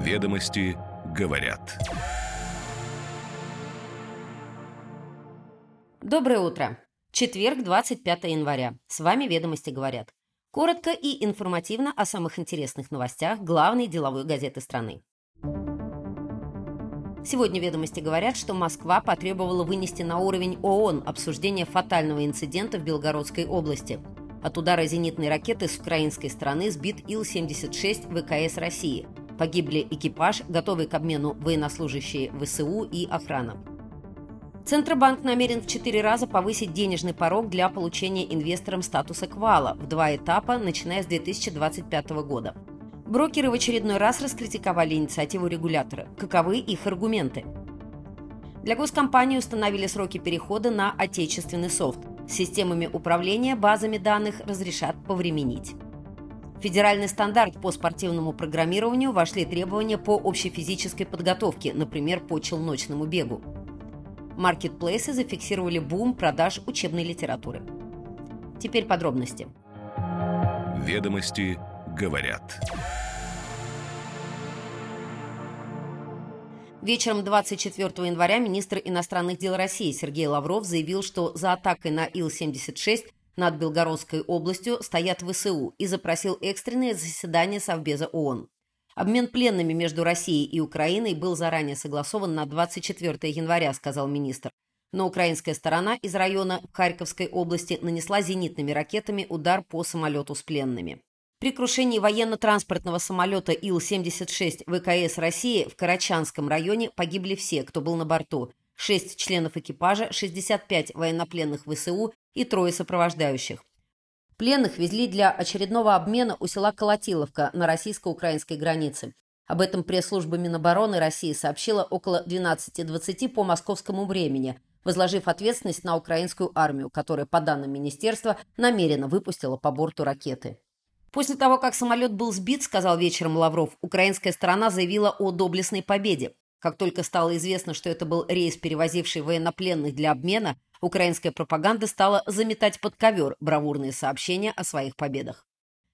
Ведомости говорят. Доброе утро. Четверг, 25 января. С вами «Ведомости говорят». Коротко и информативно о самых интересных новостях главной деловой газеты страны. Сегодня ведомости говорят, что Москва потребовала вынести на уровень ООН обсуждение фатального инцидента в Белгородской области. От удара зенитной ракеты с украинской стороны сбит Ил-76 ВКС России. Погибли экипаж, готовый к обмену военнослужащие ВСУ и охрана. Центробанк намерен в четыре раза повысить денежный порог для получения инвесторам статуса квала в два этапа, начиная с 2025 года. Брокеры в очередной раз раскритиковали инициативу регулятора. Каковы их аргументы? Для госкомпании установили сроки перехода на отечественный софт. С системами управления базами данных разрешат повременить. В федеральный стандарт по спортивному программированию вошли требования по общефизической подготовке, например, по челночному бегу. Маркетплейсы зафиксировали бум продаж учебной литературы. Теперь подробности. Ведомости говорят. Вечером 24 января министр иностранных дел России Сергей Лавров заявил, что за атакой на Ил-76 над Белгородской областью стоят ВСУ и запросил экстренное заседание Совбеза ООН. Обмен пленными между Россией и Украиной был заранее согласован на 24 января, сказал министр. Но украинская сторона из района Харьковской области нанесла зенитными ракетами удар по самолету с пленными. При крушении военно-транспортного самолета Ил-76 ВКС России в Карачанском районе погибли все, кто был на борту. Шесть членов экипажа, 65 военнопленных ВСУ и трое сопровождающих. Пленных везли для очередного обмена у села Колотиловка на российско-украинской границе. Об этом пресс-служба Минобороны России сообщила около 12.20 по московскому времени, возложив ответственность на украинскую армию, которая, по данным министерства, намеренно выпустила по борту ракеты. После того, как самолет был сбит, сказал вечером Лавров, украинская сторона заявила о доблестной победе. Как только стало известно, что это был рейс, перевозивший военнопленных для обмена, украинская пропаганда стала заметать под ковер бравурные сообщения о своих победах.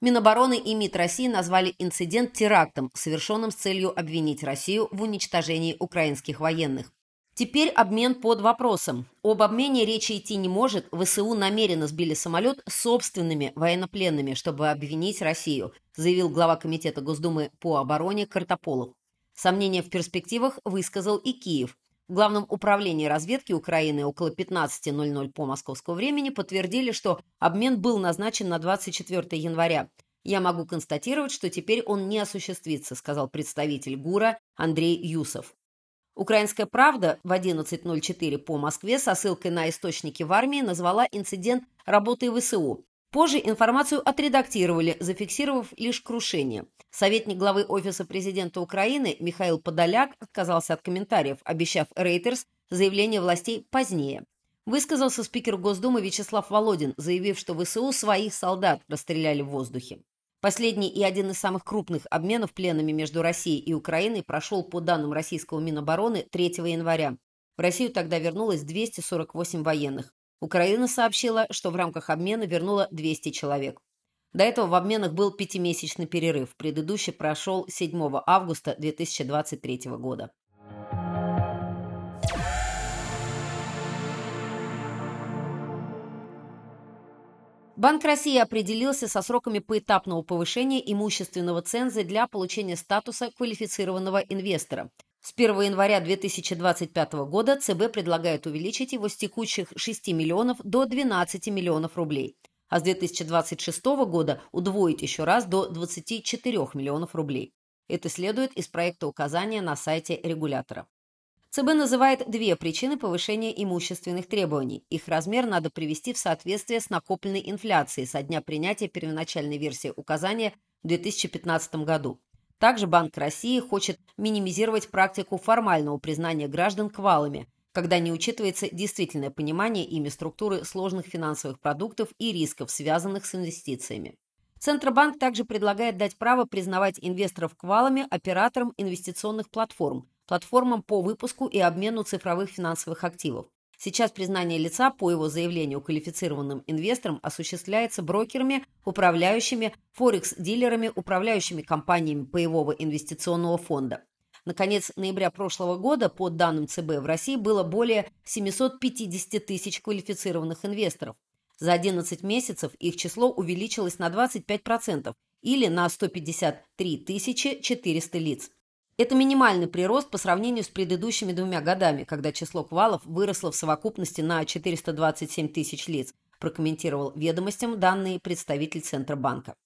Минобороны и МИД России назвали инцидент терактом, совершенным с целью обвинить Россию в уничтожении украинских военных. Теперь обмен под вопросом. Об обмене речи идти не может. ВСУ намеренно сбили самолет собственными военнопленными, чтобы обвинить Россию, заявил глава Комитета Госдумы по обороне Картополов. Сомнения в перспективах высказал и Киев. В Главном управлении разведки Украины около 15.00 по московскому времени подтвердили, что обмен был назначен на 24 января. «Я могу констатировать, что теперь он не осуществится», сказал представитель ГУРа Андрей Юсов. Украинская правда в 11.04 по Москве со ссылкой на источники в армии назвала инцидент работой ВСУ. Позже информацию отредактировали, зафиксировав лишь крушение. Советник главы Офиса президента Украины Михаил Подоляк отказался от комментариев, обещав Рейтерс заявление властей позднее. Высказался спикер Госдумы Вячеслав Володин, заявив, что ВСУ своих солдат расстреляли в воздухе. Последний и один из самых крупных обменов пленными между Россией и Украиной прошел по данным российского Минобороны 3 января. В Россию тогда вернулось 248 военных. Украина сообщила, что в рамках обмена вернула 200 человек. До этого в обменах был пятимесячный перерыв. Предыдущий прошел 7 августа 2023 года. Банк России определился со сроками поэтапного повышения имущественного ценза для получения статуса квалифицированного инвестора. С 1 января 2025 года ЦБ предлагает увеличить его с текущих 6 миллионов до 12 миллионов рублей, а с 2026 года удвоить еще раз до 24 миллионов рублей. Это следует из проекта указания на сайте регулятора. ЦБ называет две причины повышения имущественных требований. Их размер надо привести в соответствие с накопленной инфляцией со дня принятия первоначальной версии указания в 2015 году. Также Банк России хочет минимизировать практику формального признания граждан квалами, когда не учитывается действительное понимание ими структуры сложных финансовых продуктов и рисков, связанных с инвестициями. Центробанк также предлагает дать право признавать инвесторов квалами операторам инвестиционных платформ, платформам по выпуску и обмену цифровых финансовых активов. Сейчас признание лица по его заявлению квалифицированным инвесторам осуществляется брокерами, управляющими, форекс-дилерами, управляющими компаниями паевого инвестиционного фонда. Наконец ноября прошлого года, по данным ЦБ, в России было более 750 тысяч квалифицированных инвесторов. За 11 месяцев их число увеличилось на 25% или на 153 400 лиц. Это минимальный прирост по сравнению с предыдущими двумя годами, когда число квалов выросло в совокупности на 427 тысяч лиц, прокомментировал ведомостям данные представитель Центробанка.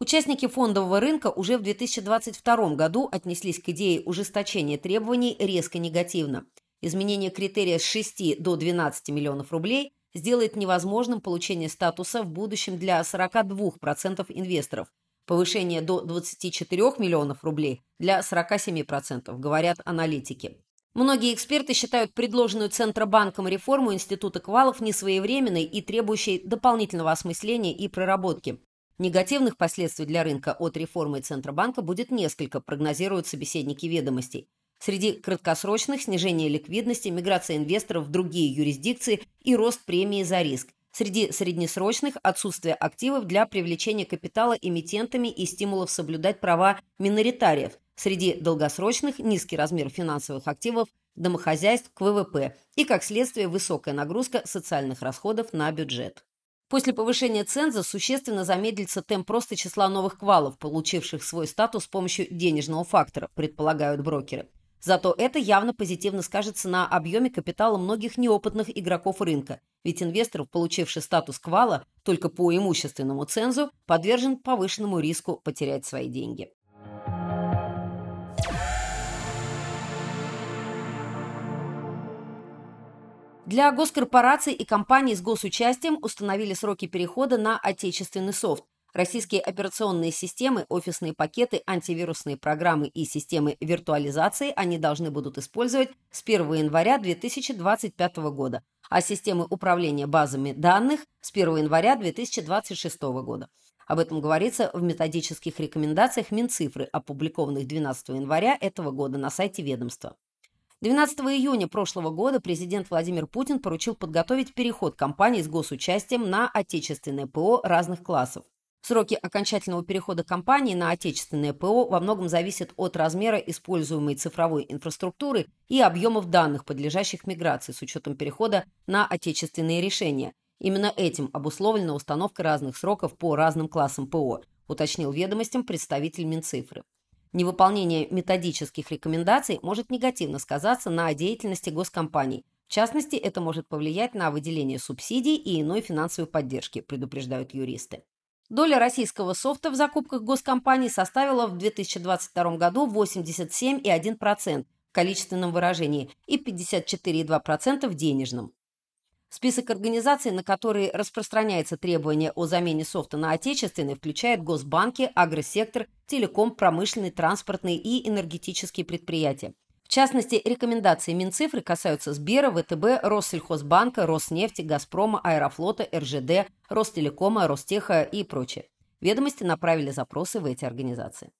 Участники фондового рынка уже в 2022 году отнеслись к идее ужесточения требований резко негативно. Изменение критерия с 6 до 12 миллионов рублей сделает невозможным получение статуса в будущем для 42% инвесторов – Повышение до 24 миллионов рублей для 47%, говорят аналитики. Многие эксперты считают предложенную Центробанком реформу Института Квалов несвоевременной и требующей дополнительного осмысления и проработки. Негативных последствий для рынка от реформы Центробанка будет несколько, прогнозируют собеседники ведомостей. Среди краткосрочных – снижение ликвидности, миграция инвесторов в другие юрисдикции и рост премии за риск. Среди среднесрочных – отсутствие активов для привлечения капитала эмитентами и стимулов соблюдать права миноритариев. Среди долгосрочных – низкий размер финансовых активов домохозяйств к ВВП и, как следствие, высокая нагрузка социальных расходов на бюджет. После повышения ценза существенно замедлится темп роста числа новых квалов, получивших свой статус с помощью денежного фактора, предполагают брокеры. Зато это явно позитивно скажется на объеме капитала многих неопытных игроков рынка, ведь инвестор, получивший статус квала только по имущественному цензу, подвержен повышенному риску потерять свои деньги. Для госкорпораций и компаний с госучастием установили сроки перехода на отечественный софт, Российские операционные системы, офисные пакеты, антивирусные программы и системы виртуализации они должны будут использовать с 1 января 2025 года, а системы управления базами данных с 1 января 2026 года. Об этом говорится в методических рекомендациях Минцифры, опубликованных 12 января этого года на сайте ведомства. 12 июня прошлого года президент Владимир Путин поручил подготовить переход компаний с госучастием на отечественное ПО разных классов. Сроки окончательного перехода компании на отечественное ПО во многом зависят от размера используемой цифровой инфраструктуры и объемов данных, подлежащих миграции с учетом перехода на отечественные решения. Именно этим обусловлена установка разных сроков по разным классам ПО, уточнил ведомостям представитель Минцифры. Невыполнение методических рекомендаций может негативно сказаться на деятельности госкомпаний. В частности, это может повлиять на выделение субсидий и иной финансовой поддержки, предупреждают юристы. Доля российского софта в закупках госкомпаний составила в 2022 году 87,1% в количественном выражении и 54,2% в денежном. Список организаций, на которые распространяется требование о замене софта на отечественный, включает госбанки, агросектор, телеком, промышленный, транспортные и энергетические предприятия. Частности, рекомендации Минцифры касаются Сбера, ВТБ, Россельхозбанка, Роснефти, Газпрома, Аэрофлота, РЖД, Ростелекома, Ростеха и прочее. Ведомости направили запросы в эти организации.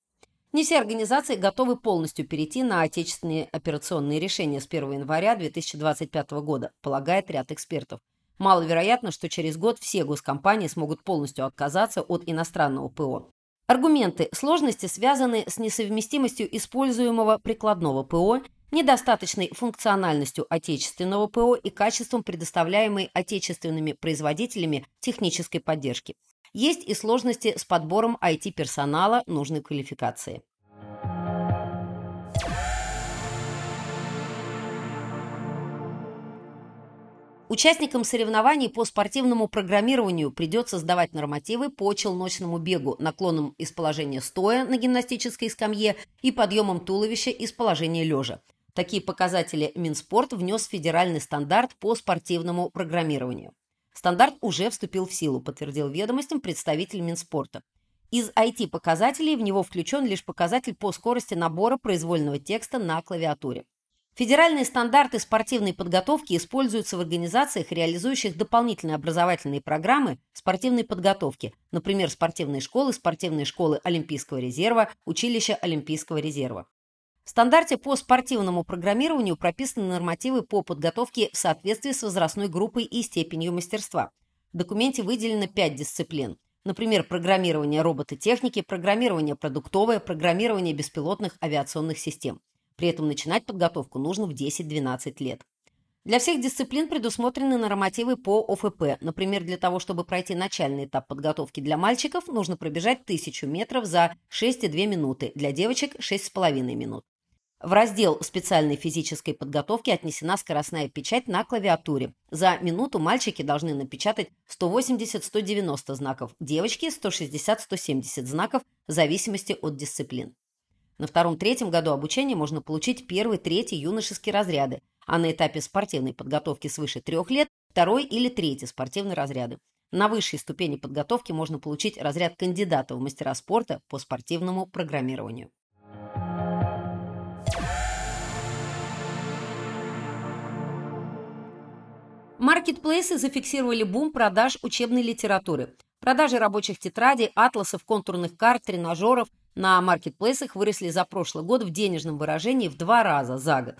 Не все организации готовы полностью перейти на отечественные операционные решения с 1 января 2025 года, полагает ряд экспертов. Маловероятно, что через год все госкомпании смогут полностью отказаться от иностранного ПО. Аргументы сложности связаны с несовместимостью используемого прикладного ПО, недостаточной функциональностью отечественного ПО и качеством предоставляемой отечественными производителями технической поддержки. Есть и сложности с подбором IT-персонала нужной квалификации. Участникам соревнований по спортивному программированию придется сдавать нормативы по челночному бегу, наклоном из положения стоя на гимнастической скамье и подъемом туловища из положения лежа. Такие показатели Минспорт внес в федеральный стандарт по спортивному программированию. Стандарт уже вступил в силу, подтвердил ведомостям представитель Минспорта. Из IT-показателей в него включен лишь показатель по скорости набора произвольного текста на клавиатуре. Федеральные стандарты спортивной подготовки используются в организациях, реализующих дополнительные образовательные программы спортивной подготовки, например, спортивные школы, спортивные школы Олимпийского резерва, училища Олимпийского резерва. В стандарте по спортивному программированию прописаны нормативы по подготовке в соответствии с возрастной группой и степенью мастерства. В документе выделено пять дисциплин. Например, программирование робототехники, программирование продуктовое, программирование беспилотных авиационных систем. При этом начинать подготовку нужно в 10-12 лет. Для всех дисциплин предусмотрены нормативы по ОФП. Например, для того, чтобы пройти начальный этап подготовки для мальчиков, нужно пробежать 1000 метров за 6,2 минуты, для девочек – 6,5 минут. В раздел специальной физической подготовки отнесена скоростная печать на клавиатуре. За минуту мальчики должны напечатать 180-190 знаков, девочки – 160-170 знаков в зависимости от дисциплин. На втором-третьем году обучения можно получить первый, третий юношеские разряды, а на этапе спортивной подготовки свыше трех лет – второй или третий спортивные разряды. На высшей ступени подготовки можно получить разряд кандидата в мастера спорта по спортивному программированию. Маркетплейсы зафиксировали бум продаж учебной литературы. Продажи рабочих тетрадей, атласов, контурных карт, тренажеров – на маркетплейсах выросли за прошлый год в денежном выражении в два раза за год.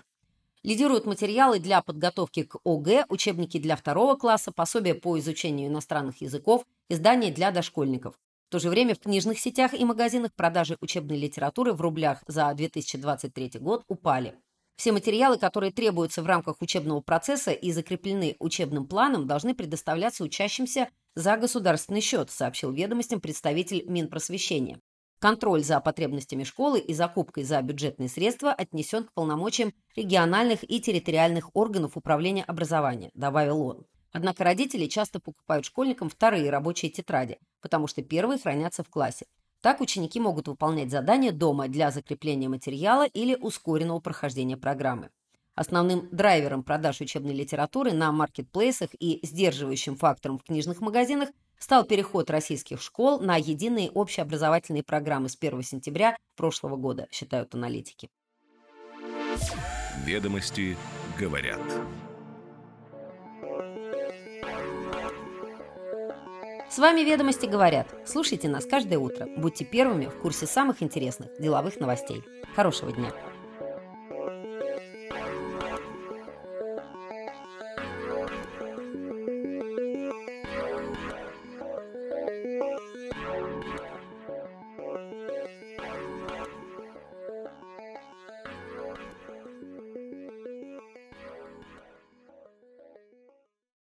Лидируют материалы для подготовки к ОГЭ, учебники для второго класса, пособия по изучению иностранных языков, издания для дошкольников. В то же время в книжных сетях и магазинах продажи учебной литературы в рублях за 2023 год упали. Все материалы, которые требуются в рамках учебного процесса и закреплены учебным планом, должны предоставляться учащимся за государственный счет, сообщил ведомостям представитель Минпросвещения. Контроль за потребностями школы и закупкой за бюджетные средства отнесен к полномочиям региональных и территориальных органов управления образования, добавил он. Однако родители часто покупают школьникам вторые рабочие тетради, потому что первые хранятся в классе. Так ученики могут выполнять задания дома для закрепления материала или ускоренного прохождения программы. Основным драйвером продаж учебной литературы на маркетплейсах и сдерживающим фактором в книжных магазинах стал переход российских школ на единые общеобразовательные программы с 1 сентября прошлого года, считают аналитики. Ведомости говорят. С вами «Ведомости говорят». Слушайте нас каждое утро. Будьте первыми в курсе самых интересных деловых новостей. Хорошего дня!